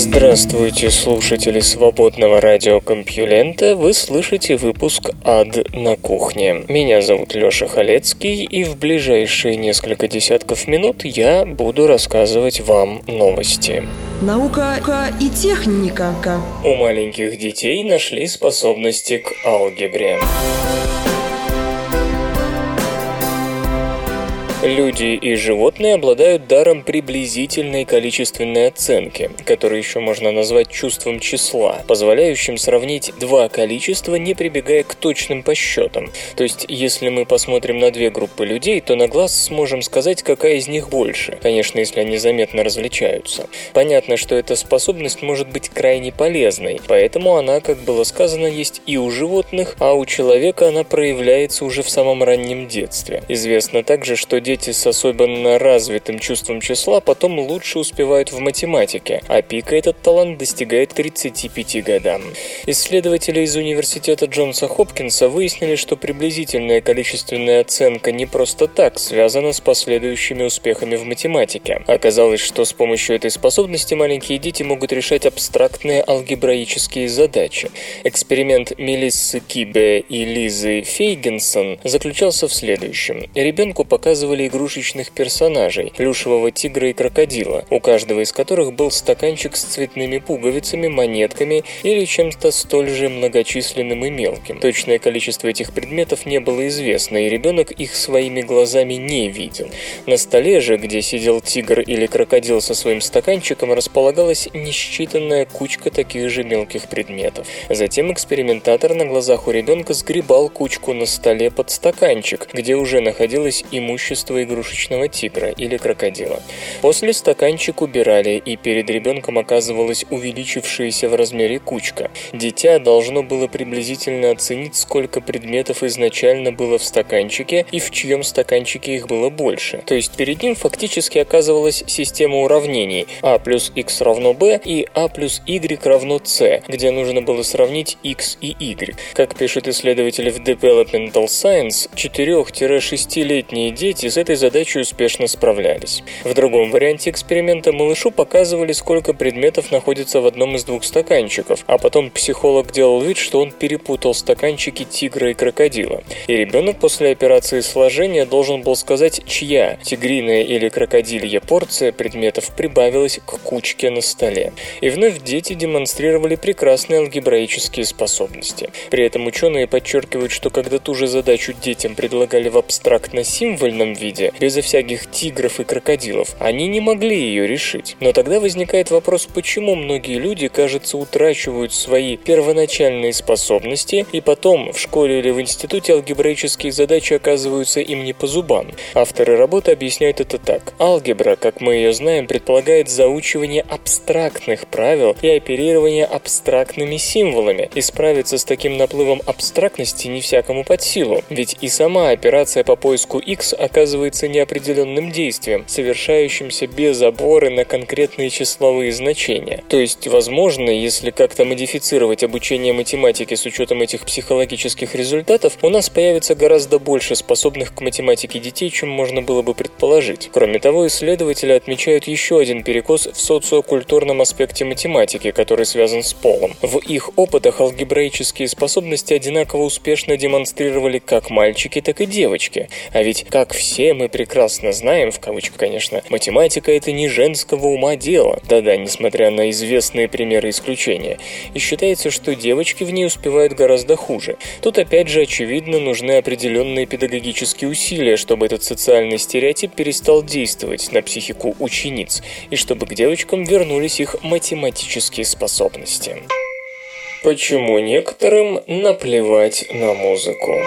Здравствуйте, слушатели свободного радиокомпьюлента. Вы слышите выпуск «Ад на кухне». Меня зовут Лёша Халецкий, и в ближайшие несколько десятков минут я буду рассказывать вам новости. Наука и техника. У маленьких детей нашли способности к алгебре. Люди и животные обладают даром приблизительной количественной оценки, которую еще можно назвать чувством числа, позволяющим сравнить два количества, не прибегая к точным подсчетам. То есть, если мы посмотрим на две группы людей, то на глаз сможем сказать, какая из них больше, конечно, если они заметно различаются. Понятно, что эта способность может быть крайне полезной, поэтому она, как было сказано, есть и у животных, а у человека она проявляется уже в самом раннем детстве. Известно также, что дети с особенно развитым чувством числа потом лучше успевают в математике, а пика этот талант достигает 35 годам. Исследователи из университета Джонса Хопкинса выяснили, что приблизительная количественная оценка не просто так связана с последующими успехами в математике. Оказалось, что с помощью этой способности маленькие дети могут решать абстрактные алгебраические задачи. Эксперимент Мелиссы Кибе и Лизы Фейгенсон заключался в следующем. Ребенку показывали игрушечных персонажей – плюшевого тигра и крокодила, у каждого из которых был стаканчик с цветными пуговицами, монетками или чем-то столь же многочисленным и мелким. Точное количество этих предметов не было известно, и ребенок их своими глазами не видел. На столе же, где сидел тигр или крокодил со своим стаканчиком, располагалась несчитанная кучка таких же мелких предметов. Затем экспериментатор на глазах у ребенка сгребал кучку на столе под стаканчик, где уже находилось имущество убийство игрушечного тигра или крокодила. После стаканчик убирали, и перед ребенком оказывалась увеличившаяся в размере кучка. Дитя должно было приблизительно оценить, сколько предметов изначально было в стаканчике и в чьем стаканчике их было больше. То есть перед ним фактически оказывалась система уравнений а плюс x равно b и а плюс y равно c, где нужно было сравнить x и y. Как пишут исследователи в Developmental Science, 4-6-летние дети этой задачей успешно справлялись. В другом варианте эксперимента малышу показывали, сколько предметов находится в одном из двух стаканчиков, а потом психолог делал вид, что он перепутал стаканчики тигра и крокодила. И ребенок после операции сложения должен был сказать, чья тигриная или крокодилья порция предметов прибавилась к кучке на столе. И вновь дети демонстрировали прекрасные алгебраические способности. При этом ученые подчеркивают, что когда ту же задачу детям предлагали в абстрактно-символьном виде, безо всяких тигров и крокодилов, они не могли ее решить. Но тогда возникает вопрос, почему многие люди, кажется, утрачивают свои первоначальные способности, и потом в школе или в институте алгебраические задачи оказываются им не по зубам. Авторы работы объясняют это так. Алгебра, как мы ее знаем, предполагает заучивание абстрактных правил и оперирование абстрактными символами, и справиться с таким наплывом абстрактности не всякому под силу, ведь и сама операция по поиску x оказывается оказывается неопределенным действием, совершающимся без опоры на конкретные числовые значения. То есть, возможно, если как-то модифицировать обучение математике с учетом этих психологических результатов, у нас появится гораздо больше способных к математике детей, чем можно было бы предположить. Кроме того, исследователи отмечают еще один перекос в социокультурном аспекте математики, который связан с полом. В их опытах алгебраические способности одинаково успешно демонстрировали как мальчики, так и девочки. А ведь, как все все мы прекрасно знаем, в кавычках, конечно, математика это не женского ума дело. Да-да, несмотря на известные примеры исключения. И считается, что девочки в ней успевают гораздо хуже. Тут опять же очевидно нужны определенные педагогические усилия, чтобы этот социальный стереотип перестал действовать на психику учениц, и чтобы к девочкам вернулись их математические способности. Почему некоторым наплевать на музыку?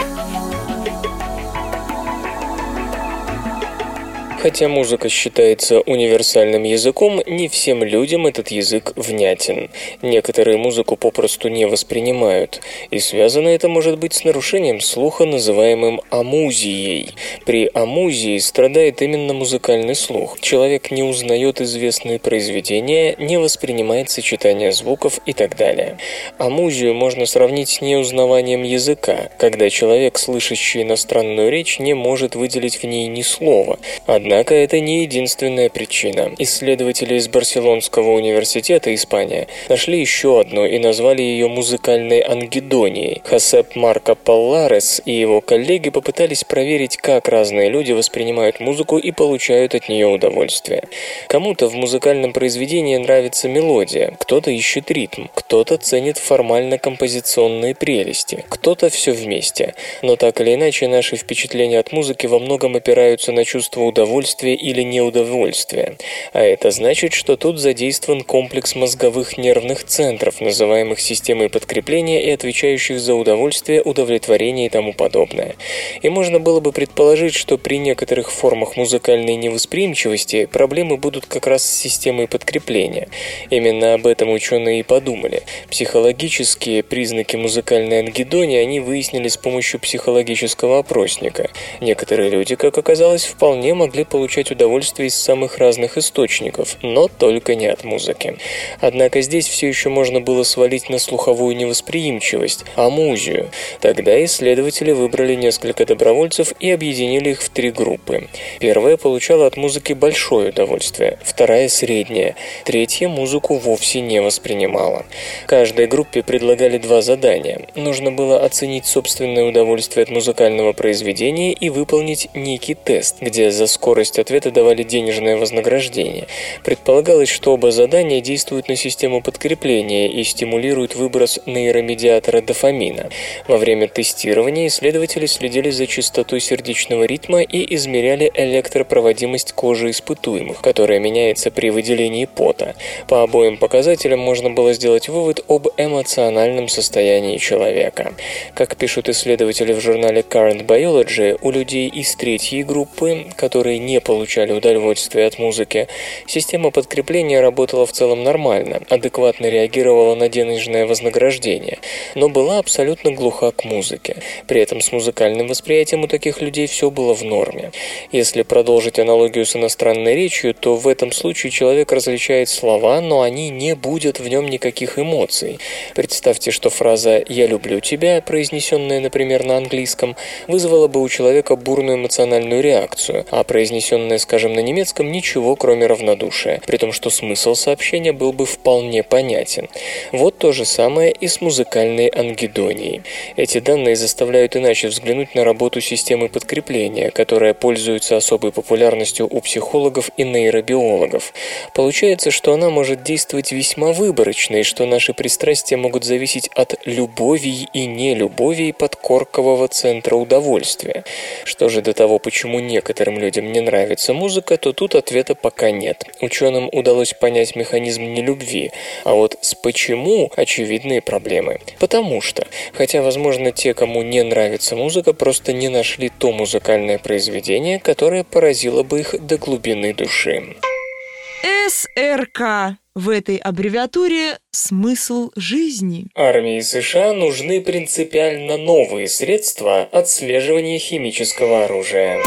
Хотя музыка считается универсальным языком, не всем людям этот язык внятен. Некоторые музыку попросту не воспринимают, и связано это может быть с нарушением слуха, называемым амузией. При амузии страдает именно музыкальный слух. Человек не узнает известные произведения, не воспринимает сочетание звуков и так далее. Амузию можно сравнить с неузнаванием языка, когда человек, слышащий иностранную речь, не может выделить в ней ни слова. Однако это не единственная причина. Исследователи из Барселонского университета Испания нашли еще одну и назвали ее музыкальной ангидонией. Хосеп Марко Палларес и его коллеги попытались проверить, как разные люди воспринимают музыку и получают от нее удовольствие. Кому-то в музыкальном произведении нравится мелодия, кто-то ищет ритм, кто-то ценит формально-композиционные прелести, кто-то все вместе. Но так или иначе, наши впечатления от музыки во многом опираются на чувство удовольствия или неудовольствия. А это значит, что тут задействован комплекс мозговых нервных центров, называемых системой подкрепления и отвечающих за удовольствие, удовлетворение и тому подобное. И можно было бы предположить, что при некоторых формах музыкальной невосприимчивости проблемы будут как раз с системой подкрепления. Именно об этом ученые и подумали. Психологические признаки музыкальной ангидонии они выяснили с помощью психологического опросника. Некоторые люди, как оказалось, вполне могли получать удовольствие из самых разных источников, но только не от музыки. Однако здесь все еще можно было свалить на слуховую невосприимчивость, амузию. Тогда исследователи выбрали несколько добровольцев и объединили их в три группы. Первая получала от музыки большое удовольствие, вторая – среднее, третья музыку вовсе не воспринимала. Каждой группе предлагали два задания. Нужно было оценить собственное удовольствие от музыкального произведения и выполнить некий тест, где за скорость ответа давали денежное вознаграждение. Предполагалось, что оба задания действуют на систему подкрепления и стимулируют выброс нейромедиатора дофамина. Во время тестирования исследователи следили за частотой сердечного ритма и измеряли электропроводимость кожи испытуемых, которая меняется при выделении пота. По обоим показателям можно было сделать вывод об эмоциональном состоянии человека. Как пишут исследователи в журнале Current Biology, у людей из третьей группы, которые не получали удовольствия от музыки, система подкрепления работала в целом нормально, адекватно реагировала на денежное вознаграждение, но была абсолютно глуха к музыке. При этом с музыкальным восприятием у таких людей все было в норме. Если продолжить аналогию с иностранной речью, то в этом случае человек различает слова, но они не будут в нем никаких эмоций. Представьте, что фраза «я люблю тебя», произнесенная, например, на английском, вызвала бы у человека бурную эмоциональную реакцию, а произнесенная, скажем, на немецком, ничего, кроме равнодушия, при том, что смысл сообщения был бы вполне понятен. Вот то же самое и с музыкальной ангидонией. Эти данные заставляют иначе взглянуть на работу системы подкрепления, которая пользуется особой популярностью у психологов и нейробиологов. Получается, что она может действовать весьма выборочно, и что наши пристрастия могут зависеть от любови и нелюбови подкоркового центра удовольствия. Что же до того, почему некоторым людям не нравится музыка, то тут ответа пока нет. Ученым удалось понять механизм нелюбви, а вот с почему очевидные проблемы. Потому что, хотя, возможно, те, кому не нравится музыка, просто не нашли то музыкальное произведение, которое поразило бы их до глубины души. СРК. В этой аббревиатуре смысл жизни. Армии США нужны принципиально новые средства отслеживания химического оружия.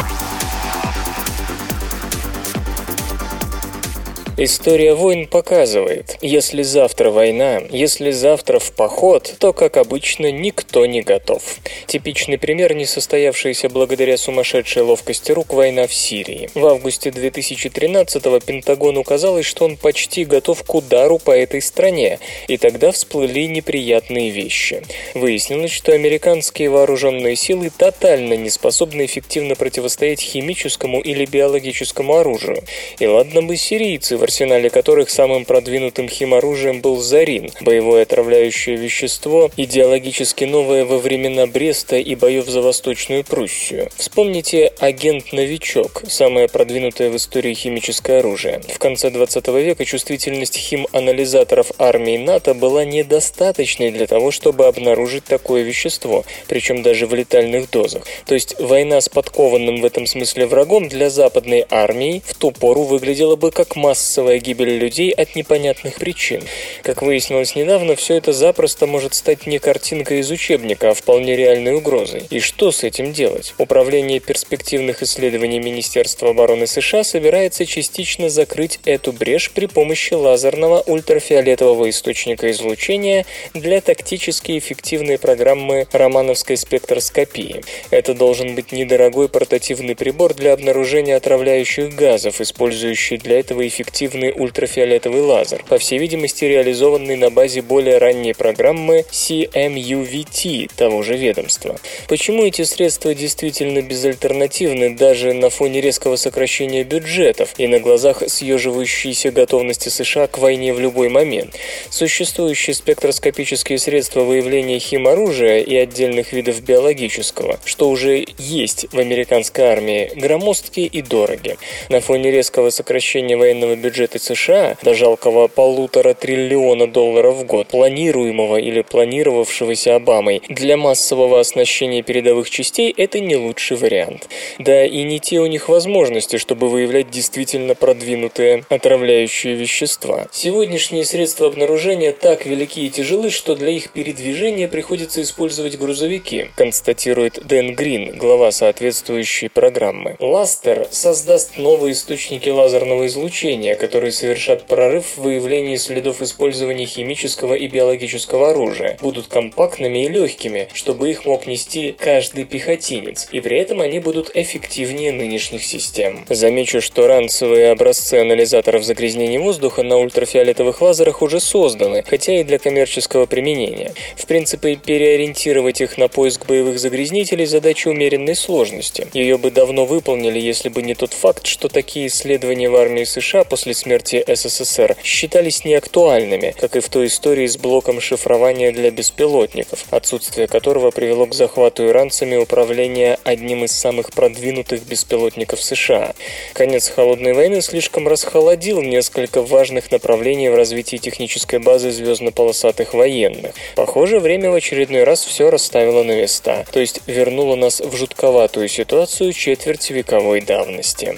История войн показывает, если завтра война, если завтра в поход, то, как обычно, никто не готов. Типичный пример несостоявшаяся благодаря сумасшедшей ловкости рук война в Сирии. В августе 2013-го Пентагону казалось, что он почти готов к удару по этой стране, и тогда всплыли неприятные вещи. Выяснилось, что американские вооруженные силы тотально не способны эффективно противостоять химическому или биологическому оружию. И ладно бы сирийцы арсенале которых самым продвинутым химоружием был зарин, боевое отравляющее вещество, идеологически новое во времена Бреста и боев за Восточную Пруссию. Вспомните агент-новичок, самое продвинутое в истории химическое оружие. В конце 20 века чувствительность химанализаторов армии НАТО была недостаточной для того, чтобы обнаружить такое вещество, причем даже в летальных дозах. То есть война с подкованным в этом смысле врагом для западной армии в ту пору выглядела бы как массовая гибель людей от непонятных причин. Как выяснилось недавно, все это запросто может стать не картинкой из учебника, а вполне реальной угрозой. И что с этим делать? Управление перспективных исследований Министерства обороны США собирается частично закрыть эту брешь при помощи лазерного ультрафиолетового источника излучения для тактически эффективной программы романовской спектроскопии. Это должен быть недорогой портативный прибор для обнаружения отравляющих газов, использующий для этого эффективный ультрафиолетовый лазер, по всей видимости реализованный на базе более ранней программы CMUVT того же ведомства. Почему эти средства действительно безальтернативны даже на фоне резкого сокращения бюджетов и на глазах съеживающейся готовности США к войне в любой момент? Существующие спектроскопические средства выявления химоружия и отдельных видов биологического, что уже есть в американской армии, громоздкие и дороги. На фоне резкого сокращения военного бюджета США до жалкого полутора триллиона долларов в год, планируемого или планировавшегося Обамой, для массового оснащения передовых частей это не лучший вариант. Да и не те у них возможности, чтобы выявлять действительно продвинутые отравляющие вещества. Сегодняшние средства обнаружения так велики и тяжелы, что для их передвижения приходится использовать грузовики, констатирует Дэн Грин, глава соответствующей программы. Ластер создаст новые источники лазерного излучения, которые совершат прорыв в выявлении следов использования химического и биологического оружия, будут компактными и легкими, чтобы их мог нести каждый пехотинец, и при этом они будут эффективнее нынешних систем. Замечу, что ранцевые образцы анализаторов загрязнений воздуха на ультрафиолетовых лазерах уже созданы, хотя и для коммерческого применения. В принципе, переориентировать их на поиск боевых загрязнителей задача умеренной сложности. Ее бы давно выполнили, если бы не тот факт, что такие исследования в армии США после смерти СССР считались неактуальными, как и в той истории с блоком шифрования для беспилотников, отсутствие которого привело к захвату иранцами управления одним из самых продвинутых беспилотников США. Конец холодной войны слишком расхолодил несколько важных направлений в развитии технической базы звездно-полосатых военных. Похоже, время в очередной раз все расставило на места, то есть вернуло нас в жутковатую ситуацию четверть вековой давности.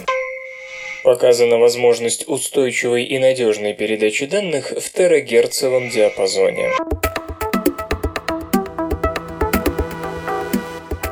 Показана возможность устойчивой и надежной передачи данных в терагерцовом диапазоне.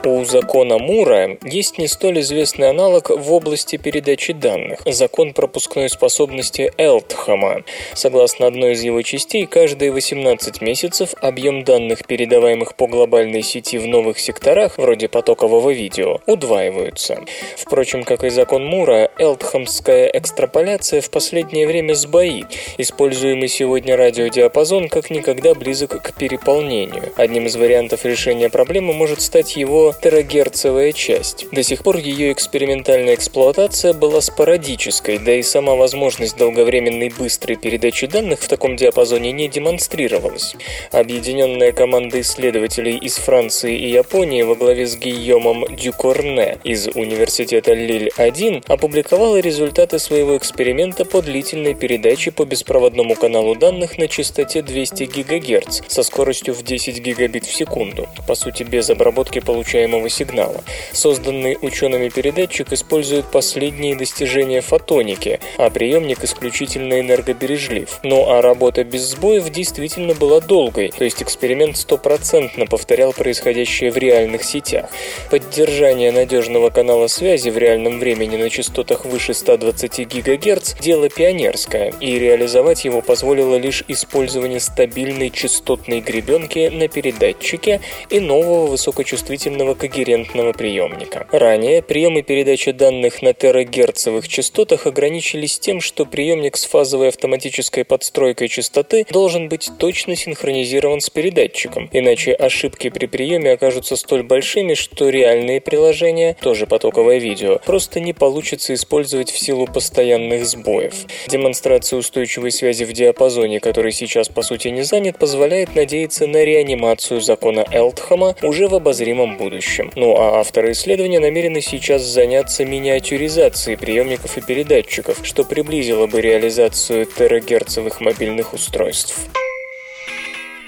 У закона Мура есть не столь известный аналог в области передачи данных – закон пропускной способности Элтхама. Согласно одной из его частей, каждые 18 месяцев объем данных, передаваемых по глобальной сети в новых секторах, вроде потокового видео, удваиваются. Впрочем, как и закон Мура, элтхамская экстраполяция в последнее время сбоит. Используемый сегодня радиодиапазон как никогда близок к переполнению. Одним из вариантов решения проблемы может стать его терагерцовая часть. До сих пор ее экспериментальная эксплуатация была спорадической, да и сама возможность долговременной быстрой передачи данных в таком диапазоне не демонстрировалась. Объединенная команда исследователей из Франции и Японии во главе с Гийомом Дюкорне из университета Лиль-1 опубликовала результаты своего эксперимента по длительной передаче по беспроводному каналу данных на частоте 200 ГГц со скоростью в 10 гигабит в секунду, по сути без обработки получаемого получаемого сигнала. Созданный учеными передатчик использует последние достижения фотоники, а приемник исключительно энергобережлив. Ну а работа без сбоев действительно была долгой, то есть эксперимент стопроцентно повторял происходящее в реальных сетях. Поддержание надежного канала связи в реальном времени на частотах выше 120 ГГц – дело пионерское, и реализовать его позволило лишь использование стабильной частотной гребенки на передатчике и нового высокочувствительного когерентного приемника. Ранее прием и передача данных на терагерцовых частотах ограничились тем, что приемник с фазовой автоматической подстройкой частоты должен быть точно синхронизирован с передатчиком, иначе ошибки при приеме окажутся столь большими, что реальные приложения, тоже потоковое видео, просто не получится использовать в силу постоянных сбоев. Демонстрация устойчивой связи в диапазоне, который сейчас по сути не занят, позволяет надеяться на реанимацию закона Элтхама уже в обозримом будущем. Ну а авторы исследования намерены сейчас заняться миниатюризацией приемников и передатчиков, что приблизило бы реализацию терагерцовых мобильных устройств.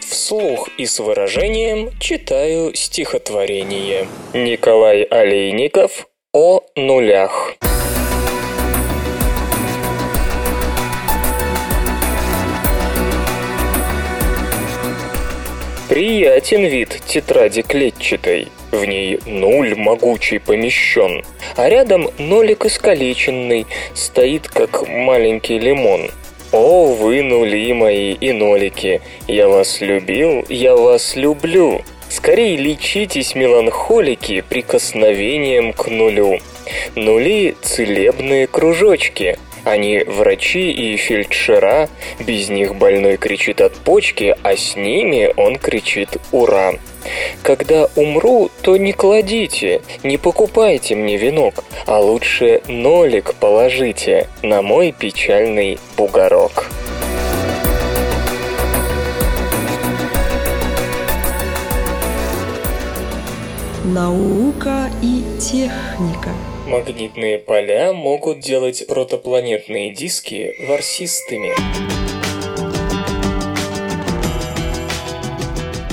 Вслух и с выражением читаю стихотворение. Николай Олейников о нулях. Приятен вид тетради клетчатой, в ней нуль могучий помещен, а рядом нолик искалеченный, стоит как маленький лимон. О, вы нули мои и нолики, я вас любил, я вас люблю. Скорей лечитесь, меланхолики, прикосновением к нулю. Нули – целебные кружочки, они врачи и фельдшера, без них больной кричит от почки, а с ними он кричит «Ура!». Когда умру, то не кладите, не покупайте мне венок, а лучше нолик положите на мой печальный бугорок. Наука и техника. Магнитные поля могут делать протопланетные диски ворсистыми.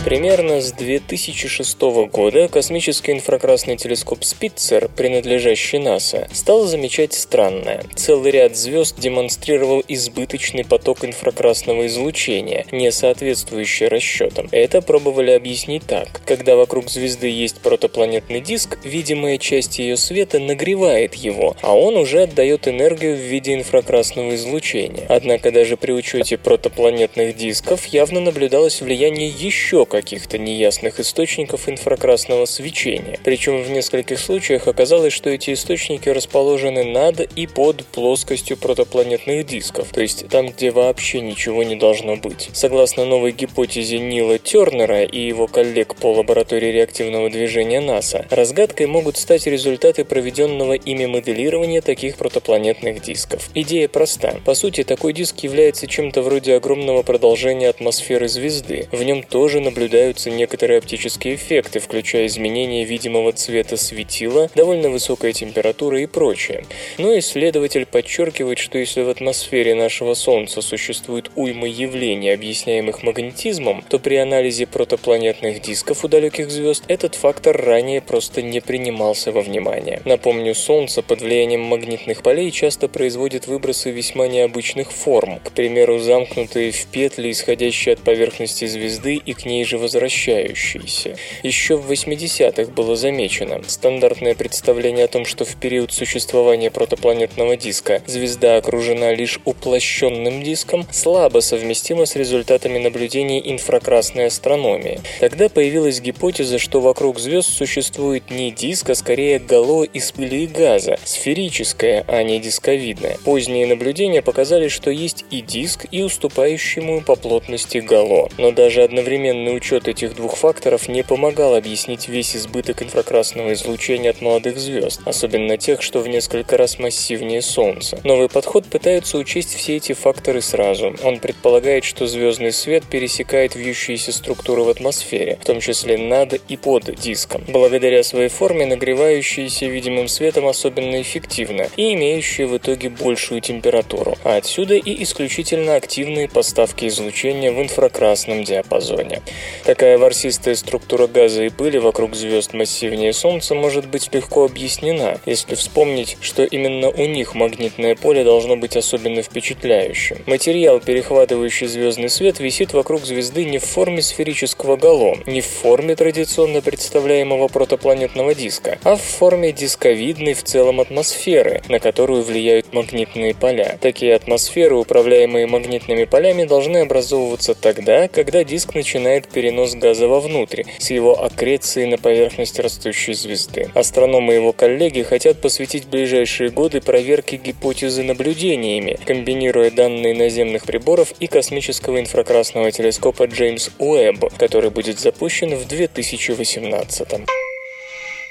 Примерно с 2006 года космический инфракрасный телескоп Спитцер, принадлежащий НАСА, стал замечать странное. Целый ряд звезд демонстрировал избыточный поток инфракрасного излучения, не соответствующий расчетам. Это пробовали объяснить так. Когда вокруг звезды есть протопланетный диск, видимая часть ее света нагревает его, а он уже отдает энергию в виде инфракрасного излучения. Однако даже при учете протопланетных дисков явно наблюдалось влияние еще каких-то неясных источников инфракрасного свечения. Причем в нескольких случаях оказалось, что эти источники расположены над и под плоскостью протопланетных дисков, то есть там, где вообще ничего не должно быть. Согласно новой гипотезе Нила Тернера и его коллег по лаборатории реактивного движения НАСА, разгадкой могут стать результаты проведенного ими моделирования таких протопланетных дисков. Идея проста. По сути, такой диск является чем-то вроде огромного продолжения атмосферы звезды. В нем тоже наблюдается наблюдаются некоторые оптические эффекты, включая изменение видимого цвета светила, довольно высокая температура и прочее. Но исследователь подчеркивает, что если в атмосфере нашего Солнца существует уйма явлений, объясняемых магнетизмом, то при анализе протопланетных дисков у далеких звезд этот фактор ранее просто не принимался во внимание. Напомню, Солнце под влиянием магнитных полей часто производит выбросы весьма необычных форм, к примеру, замкнутые в петли, исходящие от поверхности звезды и к ней же возвращающиеся. Еще в 80-х было замечено стандартное представление о том, что в период существования протопланетного диска звезда окружена лишь уплощенным диском, слабо совместимо с результатами наблюдений инфракрасной астрономии. Тогда появилась гипотеза, что вокруг звезд существует не диск, а скорее гало из пыли и газа, сферическое, а не дисковидное. Поздние наблюдения показали, что есть и диск, и уступающему по плотности гало. Но даже одновременный учет этих двух факторов не помогал объяснить весь избыток инфракрасного излучения от молодых звезд, особенно тех, что в несколько раз массивнее Солнца. Новый подход пытается учесть все эти факторы сразу. Он предполагает, что звездный свет пересекает вьющиеся структуры в атмосфере, в том числе над и под диском. Благодаря своей форме нагревающиеся видимым светом особенно эффективно и имеющие в итоге большую температуру, а отсюда и исключительно активные поставки излучения в инфракрасном диапазоне. Такая ворсистая структура газа и пыли вокруг звезд массивнее Солнца может быть легко объяснена, если вспомнить, что именно у них магнитное поле должно быть особенно впечатляющим. Материал, перехватывающий звездный свет, висит вокруг звезды не в форме сферического гало, не в форме традиционно представляемого протопланетного диска, а в форме дисковидной в целом атмосферы, на которую влияют магнитные поля. Такие атмосферы, управляемые магнитными полями, должны образовываться тогда, когда диск начинает перенос газа вовнутрь, с его аккрецией на поверхность растущей звезды. Астрономы и его коллеги хотят посвятить ближайшие годы проверке гипотезы наблюдениями, комбинируя данные наземных приборов и космического инфракрасного телескопа Джеймс Уэбб, который будет запущен в 2018 -м.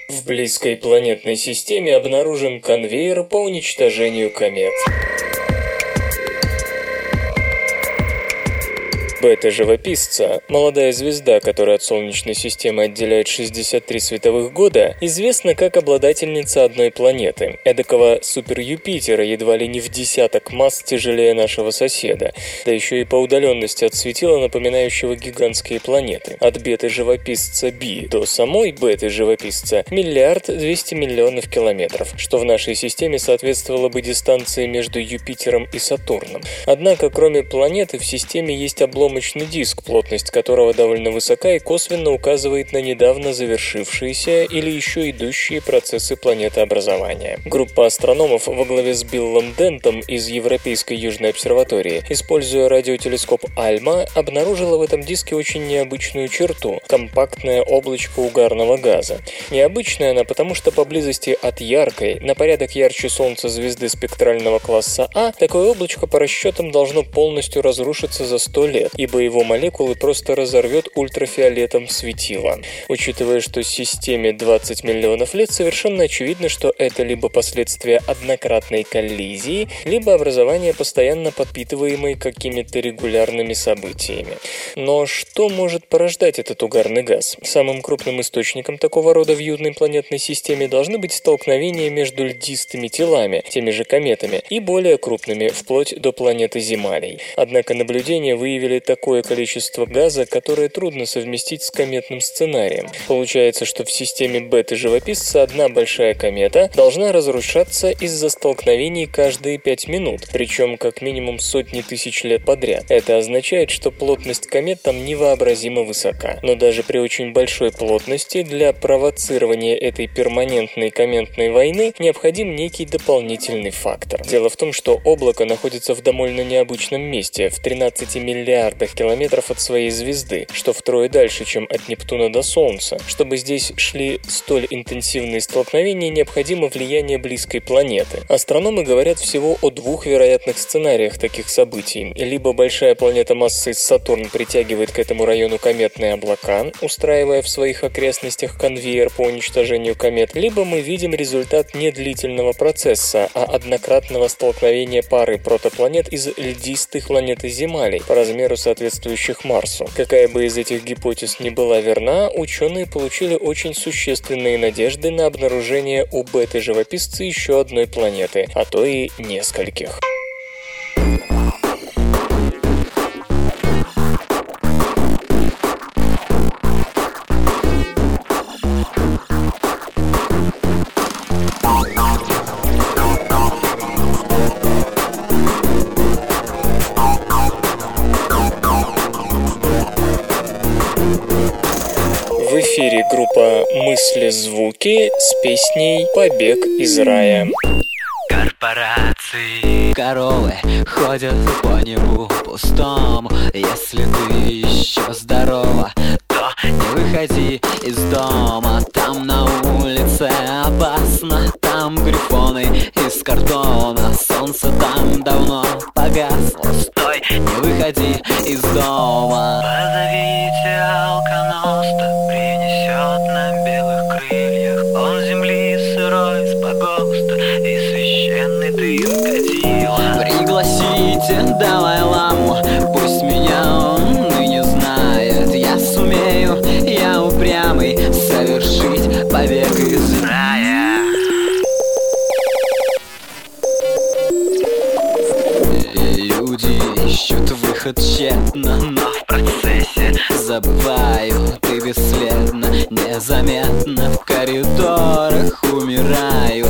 В близкой планетной системе обнаружен конвейер по уничтожению комет. Бета-живописца, молодая звезда, которая от Солнечной системы отделяет 63 световых года, известна как обладательница одной планеты, эдакого супер-Юпитера, едва ли не в десяток масс тяжелее нашего соседа, да еще и по удаленности от светила, напоминающего гигантские планеты. От беты-живописца B до самой беты-живописца миллиард двести миллионов километров, что в нашей системе соответствовало бы дистанции между Юпитером и Сатурном. Однако, кроме планеты, в системе есть облом обломочный диск, плотность которого довольно высока и косвенно указывает на недавно завершившиеся или еще идущие процессы планетообразования. Группа астрономов во главе с Биллом Дентом из Европейской Южной обсерватории, используя радиотелескоп Альма, обнаружила в этом диске очень необычную черту – компактное облачко угарного газа. Необычная она потому, что поблизости от яркой, на порядок ярче Солнца звезды спектрального класса А, такое облачко по расчетам должно полностью разрушиться за 100 лет, ибо его молекулы просто разорвет ультрафиолетом светило. Учитывая, что системе 20 миллионов лет, совершенно очевидно, что это либо последствия однократной коллизии, либо образование постоянно подпитываемой какими-то регулярными событиями. Но что может порождать этот угарный газ? Самым крупным источником такого рода в южной планетной системе должны быть столкновения между льдистыми телами, теми же кометами, и более крупными, вплоть до планеты Земалей. Однако наблюдения выявили такое количество газа, которое трудно совместить с кометным сценарием. Получается, что в системе бета-живописца одна большая комета должна разрушаться из-за столкновений каждые 5 минут, причем как минимум сотни тысяч лет подряд. Это означает, что плотность комет там невообразимо высока. Но даже при очень большой плотности для провоцирования этой перманентной кометной войны необходим некий дополнительный фактор. Дело в том, что облако находится в довольно необычном месте, в 13 миллиардах миллиардах километров от своей звезды, что втрое дальше, чем от Нептуна до Солнца. Чтобы здесь шли столь интенсивные столкновения, необходимо влияние близкой планеты. Астрономы говорят всего о двух вероятных сценариях таких событий. Либо большая планета массой Сатурн притягивает к этому району кометные облака, устраивая в своих окрестностях конвейер по уничтожению комет, либо мы видим результат не длительного процесса, а однократного столкновения пары протопланет из льдистых планет Земалей по размеру соответствующих Марсу. Какая бы из этих гипотез ни была верна, ученые получили очень существенные надежды на обнаружение у беты-живописца еще одной планеты, а то и нескольких. Группа «Мысли-звуки» с песней «Побег из рая». Корпорации Коровы ходят по небу пустому. Если ты еще здорова, то не выходи из дома. Там на улице опасно Там грифоны из картона. Солнце там давно погасло. Стой, не выходи из дома. Позовите алконоста священный дым катила Пригласите Далай-ламу Пусть меня он ныне знает. Я сумею, я упрямый Совершить побег из рая Люди ищут выход тщетно Но в процессе забываю Ты бесследно, незаметно В коридорах умираю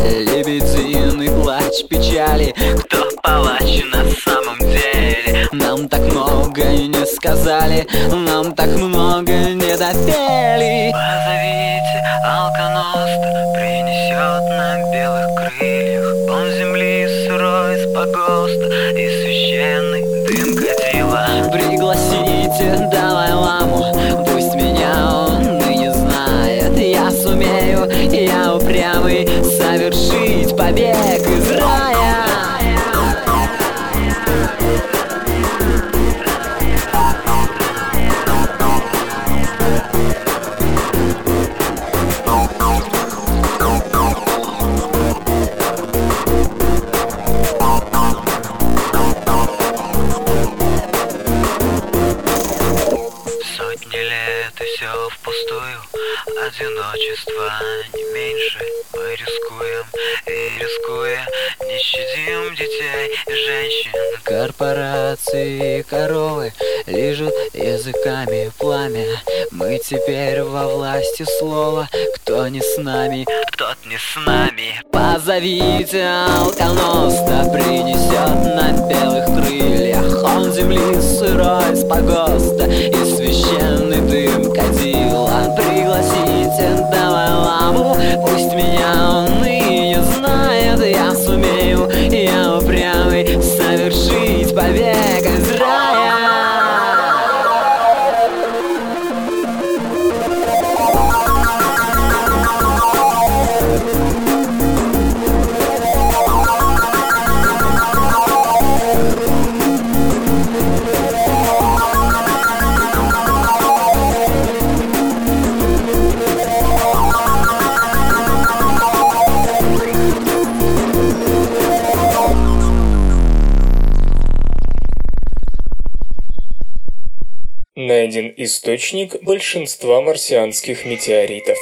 плач печали. Кто палач на самом деле? Нам так много не сказали Нам так много не допели. Позовите алконоста Принесет на белых крыльях Он земли сырой с погоста И священный дым катила. Пригласите Далай-ламу Пусть меня он И коровы лижут языками пламя. Мы теперь во власти слова. Кто не с нами, Тот не с нами. Позовите алконоста Принесет на белых крыльях. Он земли сырой с погоста И священный дым кадила. Пригласите Далай-ламу Пусть меня он и не знает источник большинства марсианских метеоритов.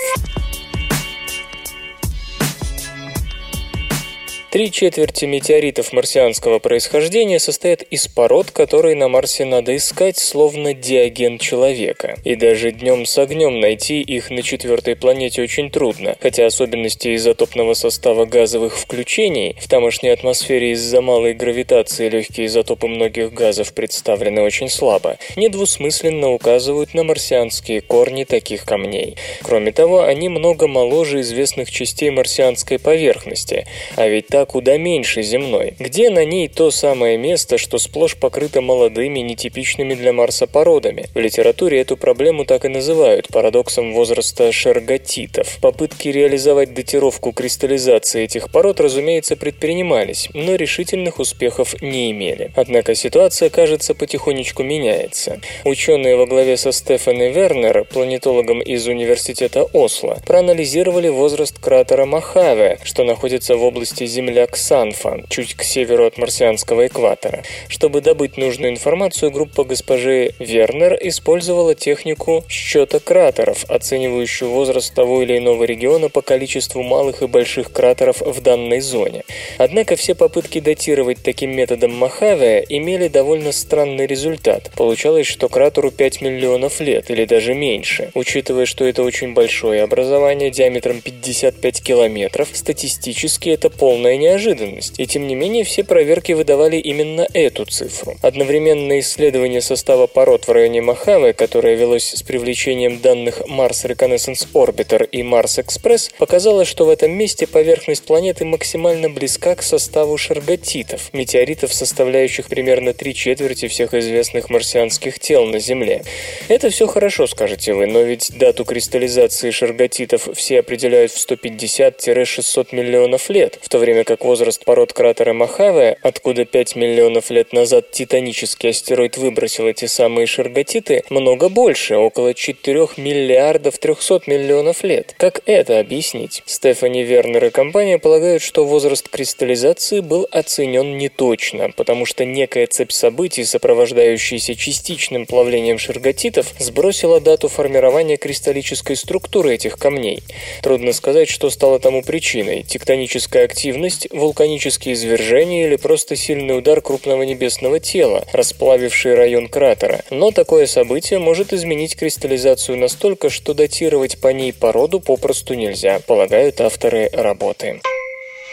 Три четверти метеоритов марсианского происхождения состоят из пород, которые на Марсе надо искать, словно диаген человека. И даже днем с огнем найти их на четвертой планете очень трудно, хотя особенности изотопного состава газовых включений в тамошней атмосфере из-за малой гравитации легкие изотопы многих газов представлены очень слабо, недвусмысленно указывают на марсианские корни таких камней. Кроме того, они много моложе известных частей марсианской поверхности, а ведь та куда меньше земной. Где на ней то самое место, что сплошь покрыто молодыми, нетипичными для Марса породами? В литературе эту проблему так и называют парадоксом возраста шерготитов. Попытки реализовать датировку кристаллизации этих пород, разумеется, предпринимались, но решительных успехов не имели. Однако ситуация, кажется, потихонечку меняется. Ученые во главе со Стефаной Вернер, планетологом из университета Осло, проанализировали возраст кратера Махаве, что находится в области Земли земля Ксанфа, чуть к северу от марсианского экватора. Чтобы добыть нужную информацию, группа госпожи Вернер использовала технику счета кратеров, оценивающую возраст того или иного региона по количеству малых и больших кратеров в данной зоне. Однако все попытки датировать таким методом Махаве имели довольно странный результат. Получалось, что кратеру 5 миллионов лет или даже меньше. Учитывая, что это очень большое образование диаметром 55 километров, статистически это полная неожиданность, и тем не менее все проверки выдавали именно эту цифру. Одновременное исследование состава пород в районе Мохаве, которое велось с привлечением данных Mars Reconnaissance Orbiter и Mars Express, показало, что в этом месте поверхность планеты максимально близка к составу шарготитов, метеоритов, составляющих примерно три четверти всех известных марсианских тел на Земле. Это все хорошо, скажете вы, но ведь дату кристаллизации шарготитов все определяют в 150-600 миллионов лет, в то время как возраст пород кратера Мохаве, откуда 5 миллионов лет назад титанический астероид выбросил эти самые шарготиты, много больше, около 4 миллиардов 300 миллионов лет. Как это объяснить? Стефани Вернер и компания полагают, что возраст кристаллизации был оценен неточно, потому что некая цепь событий, сопровождающаяся частичным плавлением шарготитов, сбросила дату формирования кристаллической структуры этих камней. Трудно сказать, что стало тому причиной. Тектоническая активность, вулканические извержения или просто сильный удар крупного небесного тела, расплавивший район кратера. Но такое событие может изменить кристаллизацию настолько, что датировать по ней породу попросту нельзя, полагают авторы работы.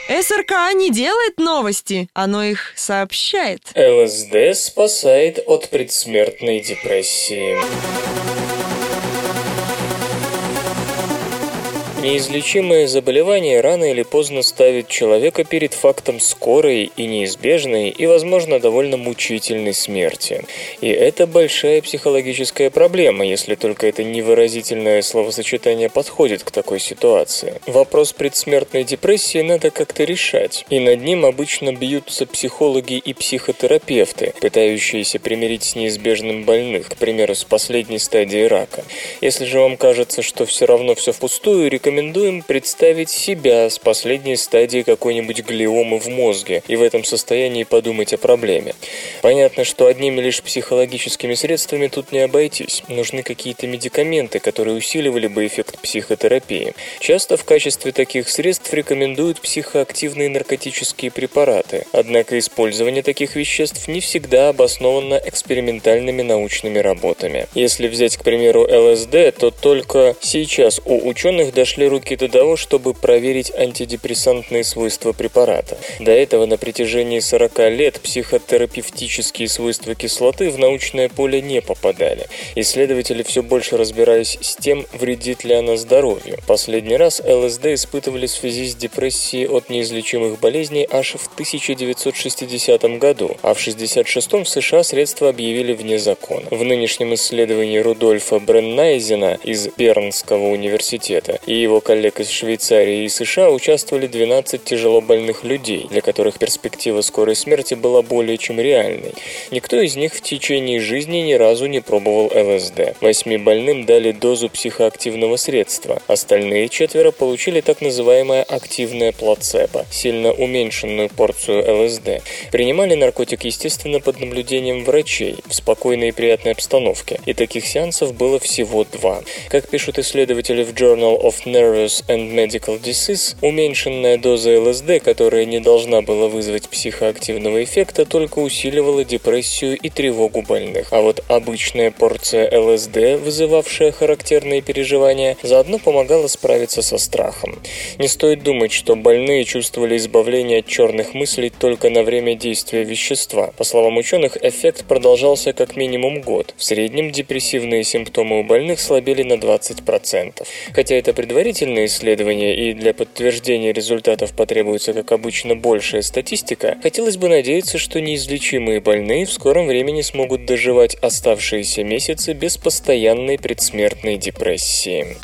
СРК не делает новости, оно их сообщает. ЛСД спасает от предсмертной депрессии. Неизлечимое заболевание рано или поздно ставит человека перед фактом скорой и неизбежной и, возможно, довольно мучительной смерти. И это большая психологическая проблема, если только это невыразительное словосочетание подходит к такой ситуации. Вопрос предсмертной депрессии надо как-то решать, и над ним обычно бьются психологи и психотерапевты, пытающиеся примирить с неизбежным больных, к примеру, с последней стадией рака. Если же вам кажется, что все равно все впустую, рекомендуем представить себя с последней стадией какой-нибудь глиомы в мозге и в этом состоянии подумать о проблеме. Понятно, что одними лишь психологическими средствами тут не обойтись. Нужны какие-то медикаменты, которые усиливали бы эффект психотерапии. Часто в качестве таких средств рекомендуют психоактивные наркотические препараты. Однако использование таких веществ не всегда обосновано экспериментальными научными работами. Если взять, к примеру, ЛСД, то только сейчас у ученых дошли руки до того, чтобы проверить антидепрессантные свойства препарата. До этого на протяжении 40 лет психотерапевтические свойства кислоты в научное поле не попадали. Исследователи все больше разбирались с тем, вредит ли она здоровью. Последний раз ЛСД испытывали в связи с депрессией от неизлечимых болезней аж в 1960 году, а в 1966 в США средства объявили вне закона. В нынешнем исследовании Рудольфа Бреннайзена из Бернского университета и его коллег из Швейцарии и США участвовали 12 тяжело больных людей, для которых перспектива скорой смерти была более чем реальной. Никто из них в течение жизни ни разу не пробовал ЛСД. Восьми больным дали дозу психоактивного средства. Остальные четверо получили так называемое активное плацебо, сильно уменьшенную порцию ЛСД. Принимали наркотик, естественно, под наблюдением врачей, в спокойной и приятной обстановке. И таких сеансов было всего два. Как пишут исследователи в Journal of Nervous and Medical Disease, уменьшенная доза ЛСД, которая не должна была вызвать психоактивного эффекта, только усиливала депрессию и тревогу больных. А вот обычная порция ЛСД, вызывавшая характерные переживания, заодно помогала справиться со страхом. Не стоит думать, что больные чувствовали избавление от черных мыслей только на время действия вещества. По словам ученых, эффект продолжался как минимум год. В среднем депрессивные симптомы у больных слабели на 20%. Хотя это предварительное исследование и для подтверждения результатов потребуется, как обычно, большая статистика, хотелось бы надеяться, что неизлечимые больные в скором времени смогут доживать оставшиеся месяцы без постоянной предсмертной депрессии.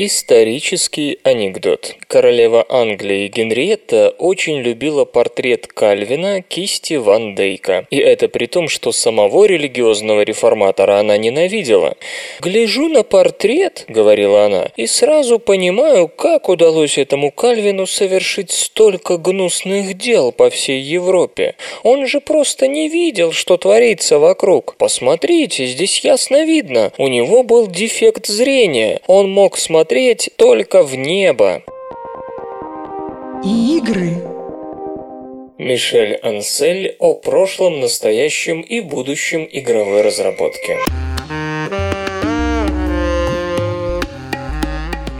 Исторический анекдот. Королева Англии Генриетта очень любила портрет Кальвина кисти Ван Дейка. И это при том, что самого религиозного реформатора она ненавидела. «Гляжу на портрет», — говорила она, — «и сразу понимаю, как удалось этому Кальвину совершить столько гнусных дел по всей Европе. Он же просто не видел, что творится вокруг. Посмотрите, здесь ясно видно. У него был дефект зрения. Он мог смотреть смотреть только в небо. И игры. Мишель Ансель о прошлом, настоящем и будущем игровой разработки.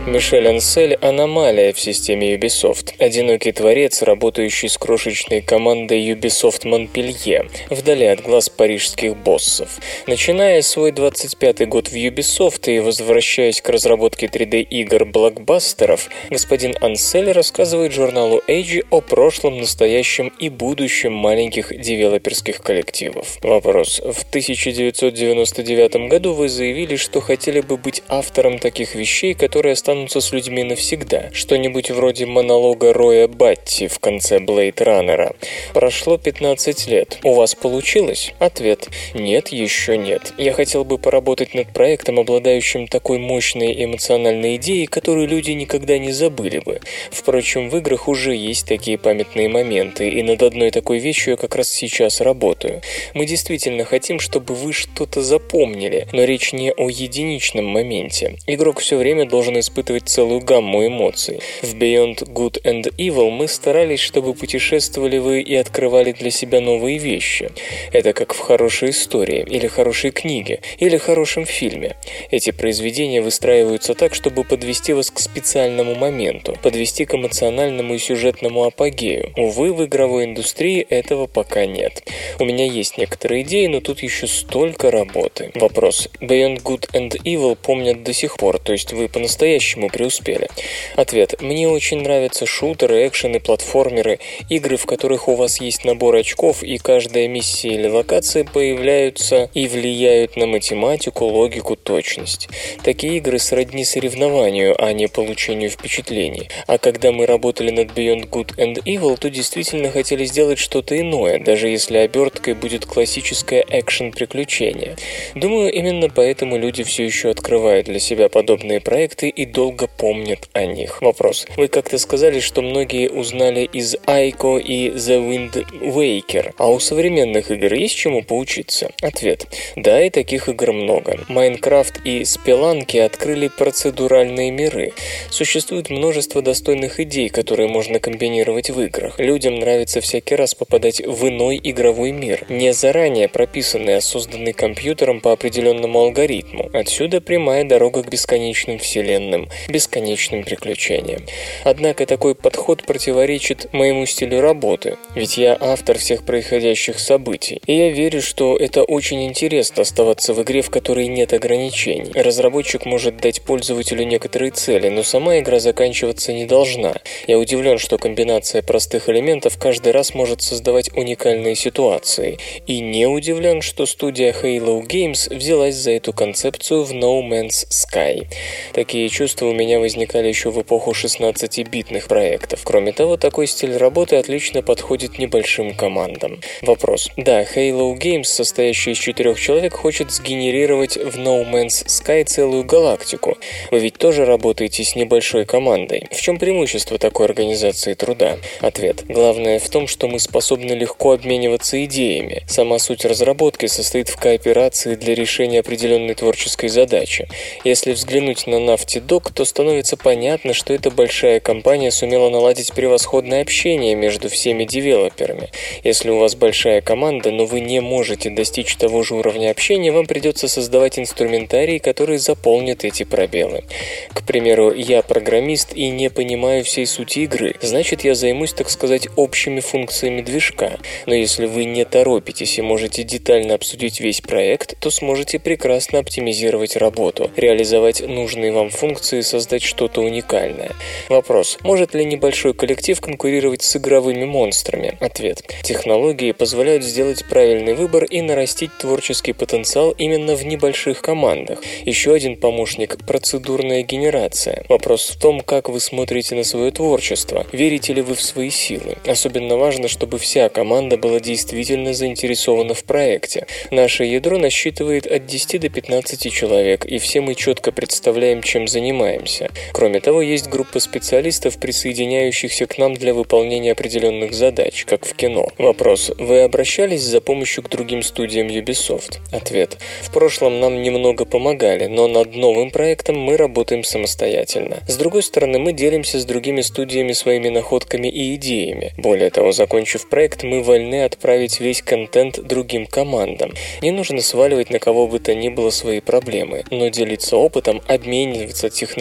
Мишель Ансель – аномалия в системе Ubisoft. Одинокий творец, работающий с крошечной командой Ubisoft Монпелье, вдали от глаз парижских боссов. Начиная свой 25-й год в Ubisoft и возвращаясь к разработке 3D-игр-блокбастеров, господин Ансель рассказывает журналу Age о прошлом, настоящем и будущем маленьких девелоперских коллективов. Вопрос. В 1999 году вы заявили, что хотели бы быть автором таких вещей, которые останутся останутся с людьми навсегда. Что-нибудь вроде монолога Роя Батти в конце Блейд Раннера. Прошло 15 лет. У вас получилось? Ответ. Нет, еще нет. Я хотел бы поработать над проектом, обладающим такой мощной эмоциональной идеей, которую люди никогда не забыли бы. Впрочем, в играх уже есть такие памятные моменты, и над одной такой вещью я как раз сейчас работаю. Мы действительно хотим, чтобы вы что-то запомнили, но речь не о единичном моменте. Игрок все время должен испытывать испытывать целую гамму эмоций. В Beyond Good and Evil мы старались, чтобы путешествовали вы и открывали для себя новые вещи. Это как в хорошей истории, или хорошей книге, или хорошем фильме. Эти произведения выстраиваются так, чтобы подвести вас к специальному моменту, подвести к эмоциональному и сюжетному апогею. Увы, в игровой индустрии этого пока нет. У меня есть некоторые идеи, но тут еще столько работы. Вопрос. Beyond Good and Evil помнят до сих пор, то есть вы по-настоящему почему преуспели. Ответ. Мне очень нравятся шутеры, экшены, платформеры, игры, в которых у вас есть набор очков, и каждая миссия или локация появляются и влияют на математику, логику, точность. Такие игры сродни соревнованию, а не получению впечатлений. А когда мы работали над Beyond Good and Evil, то действительно хотели сделать что-то иное, даже если оберткой будет классическое экшен-приключение. Думаю, именно поэтому люди все еще открывают для себя подобные проекты и долго помнят о них. Вопрос. Вы как-то сказали, что многие узнали из Айко и The Wind Waker, а у современных игр есть чему поучиться? Ответ. Да, и таких игр много. Майнкрафт и Спеланки открыли процедуральные миры. Существует множество достойных идей, которые можно комбинировать в играх. Людям нравится всякий раз попадать в иной игровой мир, не заранее прописанный, а созданный компьютером по определенному алгоритму. Отсюда прямая дорога к бесконечным вселенным, бесконечным приключениям. Однако такой подход противоречит моему стилю работы, ведь я автор всех происходящих событий, и я верю, что это очень интересно оставаться в игре, в которой нет ограничений. Разработчик может дать пользователю некоторые цели, но сама игра заканчиваться не должна. Я удивлен, что комбинация простых элементов каждый раз может создавать уникальные ситуации, и не удивлен, что студия Halo Games взялась за эту концепцию в No Man's Sky. Такие чувства у меня возникали еще в эпоху 16-битных проектов. Кроме того, такой стиль работы отлично подходит небольшим командам. Вопрос. Да, Halo Games, состоящий из четырех человек, хочет сгенерировать в No Man's Sky целую галактику. Вы ведь тоже работаете с небольшой командой. В чем преимущество такой организации труда? Ответ. Главное в том, что мы способны легко обмениваться идеями. Сама суть разработки состоит в кооперации для решения определенной творческой задачи. Если взглянуть на Naughty Dog, то становится понятно, что эта большая компания сумела наладить превосходное общение между всеми девелоперами. Если у вас большая команда, но вы не можете достичь того же уровня общения, вам придется создавать инструментарий, который заполнит эти пробелы. К примеру, я программист и не понимаю всей сути игры, значит я займусь, так сказать, общими функциями движка. Но если вы не торопитесь и можете детально обсудить весь проект, то сможете прекрасно оптимизировать работу, реализовать нужные вам функции и создать что-то уникальное. Вопрос. Может ли небольшой коллектив конкурировать с игровыми монстрами? Ответ. Технологии позволяют сделать правильный выбор и нарастить творческий потенциал именно в небольших командах. Еще один помощник – процедурная генерация. Вопрос в том, как вы смотрите на свое творчество. Верите ли вы в свои силы? Особенно важно, чтобы вся команда была действительно заинтересована в проекте. Наше ядро насчитывает от 10 до 15 человек, и все мы четко представляем, чем занимаемся. Кроме того, есть группа специалистов, присоединяющихся к нам для выполнения определенных задач, как в кино. Вопрос. Вы обращались за помощью к другим студиям Ubisoft? Ответ. В прошлом нам немного помогали, но над новым проектом мы работаем самостоятельно. С другой стороны, мы делимся с другими студиями своими находками и идеями. Более того, закончив проект, мы вольны отправить весь контент другим командам. Не нужно сваливать на кого бы то ни было свои проблемы, но делиться опытом, обмениваться технологиями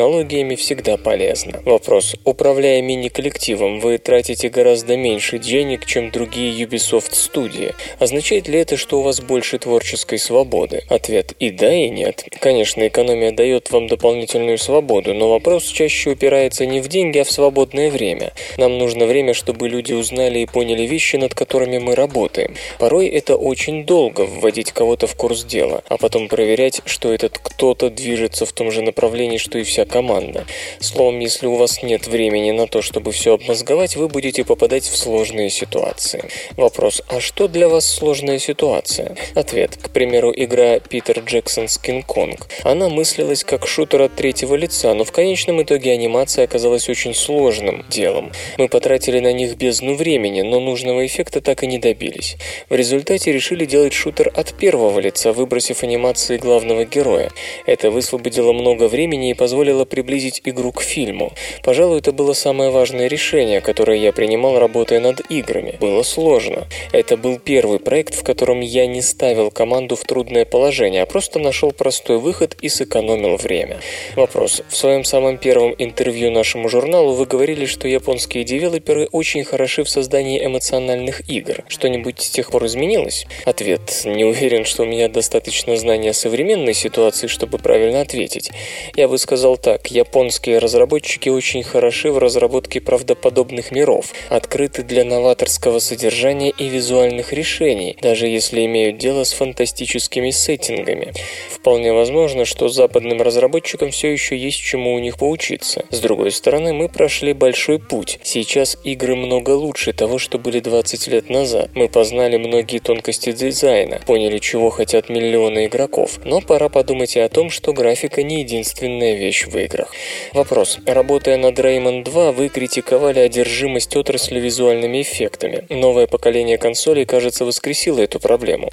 всегда полезно. Вопрос. Управляя мини-коллективом, вы тратите гораздо меньше денег, чем другие Ubisoft студии. Означает ли это, что у вас больше творческой свободы? Ответ и да, и нет. Конечно, экономия дает вам дополнительную свободу, но вопрос чаще упирается не в деньги, а в свободное время. Нам нужно время, чтобы люди узнали и поняли вещи, над которыми мы работаем. Порой это очень долго вводить кого-то в курс дела, а потом проверять, что этот кто-то движется в том же направлении, что и вся команда. Словом, если у вас нет времени на то, чтобы все обмозговать, вы будете попадать в сложные ситуации. Вопрос, а что для вас сложная ситуация? Ответ. К примеру, игра Питер Джексон's King Kong. Она мыслилась как шутер от третьего лица, но в конечном итоге анимация оказалась очень сложным делом. Мы потратили на них бездну времени, но нужного эффекта так и не добились. В результате решили делать шутер от первого лица, выбросив анимации главного героя. Это высвободило много времени и позволило приблизить игру к фильму. Пожалуй, это было самое важное решение, которое я принимал, работая над играми. Было сложно. Это был первый проект, в котором я не ставил команду в трудное положение, а просто нашел простой выход и сэкономил время. Вопрос. В своем самом первом интервью нашему журналу вы говорили, что японские девелоперы очень хороши в создании эмоциональных игр. Что-нибудь с тех пор изменилось? Ответ. Не уверен, что у меня достаточно знания современной ситуации, чтобы правильно ответить. Я бы сказал так, японские разработчики очень хороши в разработке правдоподобных миров, открыты для новаторского содержания и визуальных решений, даже если имеют дело с фантастическими сеттингами. Вполне возможно, что западным разработчикам все еще есть чему у них поучиться. С другой стороны, мы прошли большой путь. Сейчас игры много лучше того, что были 20 лет назад. Мы познали многие тонкости дизайна, поняли, чего хотят миллионы игроков. Но пора подумать и о том, что графика не единственная вещь в играх. Вопрос. Работая над Rayman 2, вы критиковали одержимость отрасли визуальными эффектами. Новое поколение консолей, кажется, воскресило эту проблему.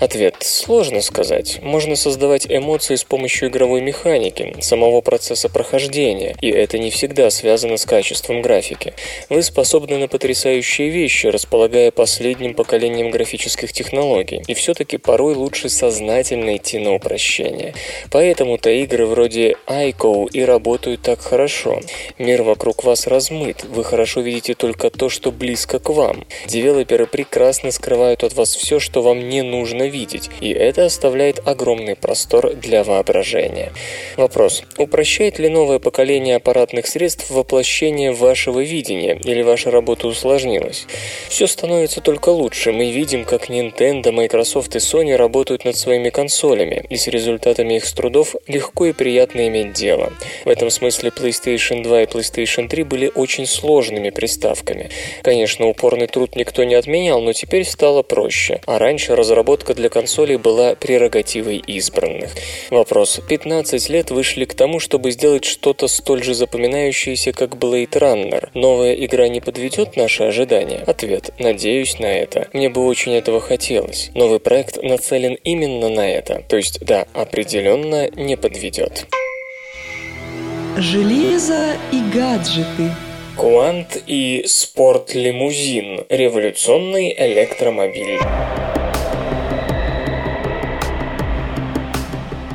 Ответ. Сложно сказать. Можно создавать эмоции с помощью игровой механики, самого процесса прохождения, и это не всегда связано с качеством графики. Вы способны на потрясающие вещи, располагая последним поколением графических технологий, и все-таки порой лучше сознательно идти на упрощение. Поэтому-то игры вроде Ico и работают так хорошо. Мир вокруг вас размыт, вы хорошо видите только то, что близко к вам. Девелоперы прекрасно скрывают от вас все, что вам не нужно видеть, и это оставляет огромный простор для воображения. Вопрос. Упрощает ли новое поколение аппаратных средств воплощение вашего видения, или ваша работа усложнилась? Все становится только лучше. Мы видим, как Nintendo, Microsoft и Sony работают над своими консолями, и с результатами их трудов легко и приятно иметь дело. В этом смысле PlayStation 2 и PlayStation 3 были очень сложными приставками. Конечно, упорный труд никто не отменял, но теперь стало проще, а раньше разработка для консолей была прерогативой избранных. Вопрос. 15 лет вышли к тому, чтобы сделать что-то столь же запоминающееся, как Blade Runner. Новая игра не подведет наши ожидания? Ответ. Надеюсь на это. Мне бы очень этого хотелось. Новый проект нацелен именно на это. То есть, да, определенно не подведет. Железо и гаджеты. Куант и спорт-лимузин. Революционный электромобиль.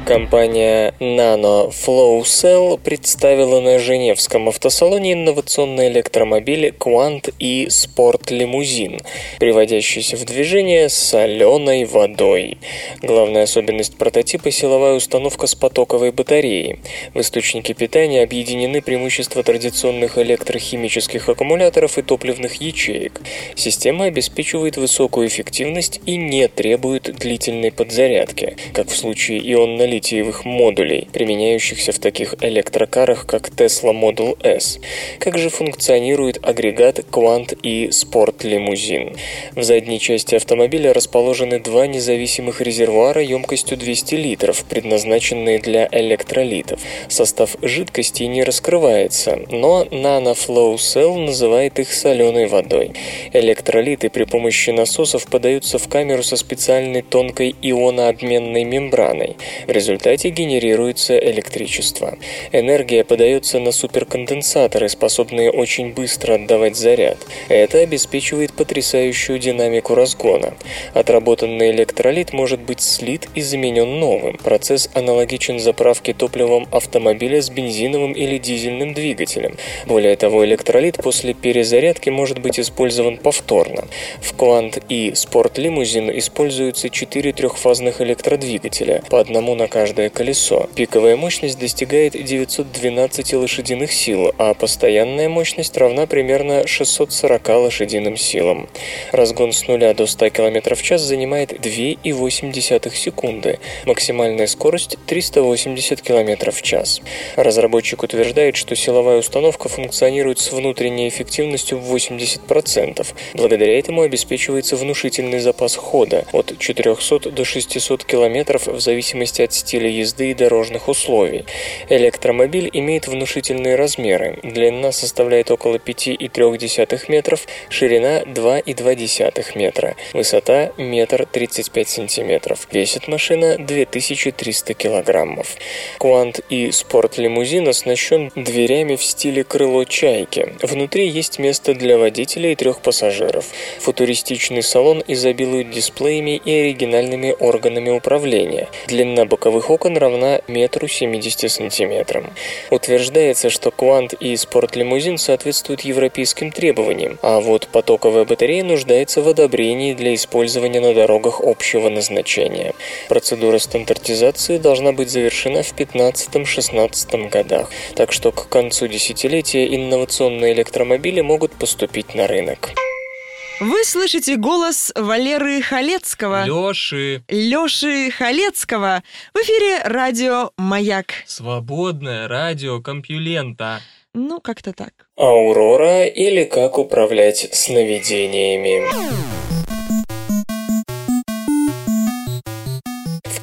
Компания Nano Flow Cell представила на Женевском автосалоне инновационный электромобиль Quant и Sport Limousine, приводящийся в движение соленой водой. Главная особенность прототипа – силовая установка с потоковой батареей. В источнике питания объединены преимущества традиционных электрохимических аккумуляторов и топливных ячеек. Система обеспечивает высокую эффективность и не требует длительной подзарядки, как в случае ионно литиевых модулей, применяющихся в таких электрокарах, как Tesla Model S. Как же функционирует агрегат Quant и Sport Limousine? В задней части автомобиля расположены два независимых резервуара емкостью 200 литров, предназначенные для электролитов. Состав жидкости не раскрывается, но NanoFlow Cell называет их соленой водой. Электролиты при помощи насосов подаются в камеру со специальной тонкой ионообменной мембраной. В результате генерируется электричество. Энергия подается на суперконденсаторы, способные очень быстро отдавать заряд. Это обеспечивает потрясающую динамику разгона. Отработанный электролит может быть слит и заменен новым. Процесс аналогичен заправке топливом автомобиля с бензиновым или дизельным двигателем. Более того, электролит после перезарядки может быть использован повторно. В Quant и Sport Limousine используются четыре трехфазных электродвигателя, по одному на каждое колесо. Пиковая мощность достигает 912 лошадиных сил, а постоянная мощность равна примерно 640 лошадиным силам. Разгон с нуля до 100 км в час занимает 2,8 секунды. Максимальная скорость 380 км в час. Разработчик утверждает, что силовая установка функционирует с внутренней эффективностью в 80%. Благодаря этому обеспечивается внушительный запас хода от 400 до 600 км в зависимости от стиля езды и дорожных условий. Электромобиль имеет внушительные размеры. Длина составляет около 5,3 метров, ширина 2,2 метра, высота 1,35 сантиметров. Весит машина 2300 килограммов. Куант и спорт-лимузин оснащен дверями в стиле крыло чайки. Внутри есть место для водителя и трех пассажиров. Футуристичный салон изобилует дисплеями и оригинальными органами управления. Длина боковых боковых окон равна метру 70 сантиметрам. Утверждается, что квант и спортлимузин соответствуют европейским требованиям, а вот потоковая батарея нуждается в одобрении для использования на дорогах общего назначения. Процедура стандартизации должна быть завершена в 2015-2016 годах, так что к концу десятилетия инновационные электромобили могут поступить на рынок. Вы слышите голос Валеры Халецкого. Лёши. Лёши Халецкого. В эфире радио «Маяк». Свободное радио Компьюлента. Ну, как-то так. Аурора или как управлять сновидениями.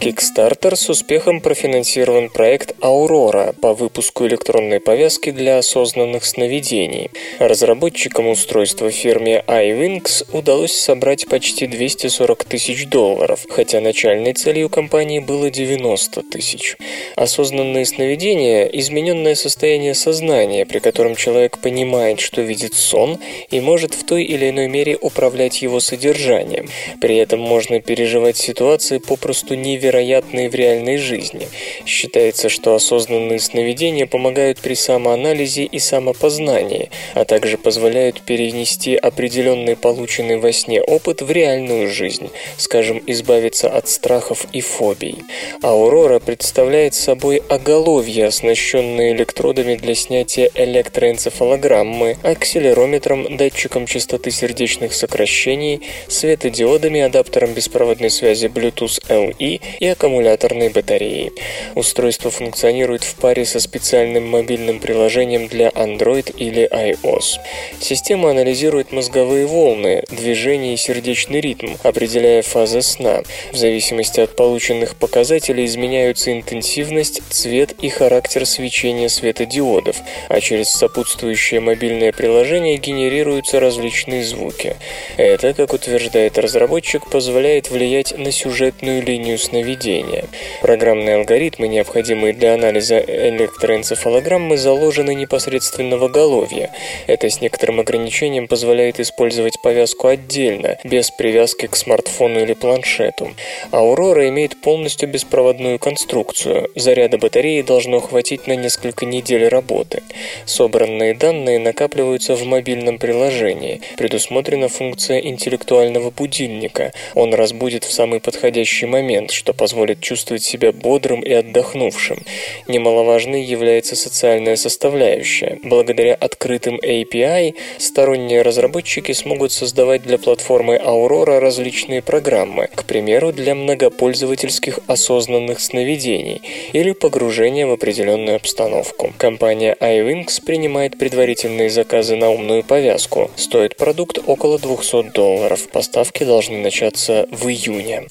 Kickstarter с успехом профинансирован проект «Аурора» по выпуску электронной повязки для осознанных сновидений. Разработчикам устройства фирме iWinks удалось собрать почти 240 тысяч долларов, хотя начальной целью компании было 90 тысяч. Осознанные сновидения – измененное состояние сознания, при котором человек понимает, что видит сон и может в той или иной мере управлять его содержанием. При этом можно переживать ситуации попросту невероятно вероятные в реальной жизни. Считается, что осознанные сновидения помогают при самоанализе и самопознании, а также позволяют перенести определенный полученный во сне опыт в реальную жизнь, скажем, избавиться от страхов и фобий. Аурора представляет собой оголовье, оснащенное электродами для снятия электроэнцефалограммы, акселерометром, датчиком частоты сердечных сокращений, светодиодами, адаптером беспроводной связи Bluetooth LE и аккумуляторной батареей. Устройство функционирует в паре со специальным мобильным приложением для Android или iOS. Система анализирует мозговые волны, движение и сердечный ритм, определяя фазы сна. В зависимости от полученных показателей изменяются интенсивность, цвет и характер свечения светодиодов, а через сопутствующее мобильное приложение генерируются различные звуки. Это, как утверждает разработчик, позволяет влиять на сюжетную линию сновидения поведения. Программные алгоритмы, необходимые для анализа электроэнцефалограммы, заложены непосредственно в оголовье. Это с некоторым ограничением позволяет использовать повязку отдельно, без привязки к смартфону или планшету. Аурора имеет полностью беспроводную конструкцию. Заряда батареи должно хватить на несколько недель работы. Собранные данные накапливаются в мобильном приложении. Предусмотрена функция интеллектуального будильника. Он разбудит в самый подходящий момент, что позволит чувствовать себя бодрым и отдохнувшим. Немаловажной является социальная составляющая. Благодаря открытым API сторонние разработчики смогут создавать для платформы Aurora различные программы, к примеру, для многопользовательских осознанных сновидений или погружения в определенную обстановку. Компания iWinks принимает предварительные заказы на умную повязку. Стоит продукт около 200 долларов. Поставки должны начаться в июне.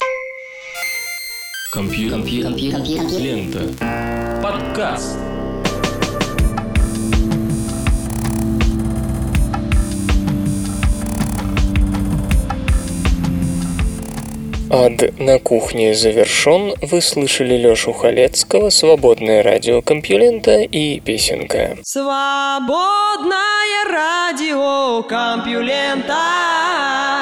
Компьютер. Лента. Подкаст. Ад на кухне завершен. Вы слышали Лёшу Халецкого, свободное радио Компьюлента и песенка. Свободное радио Компьюлента.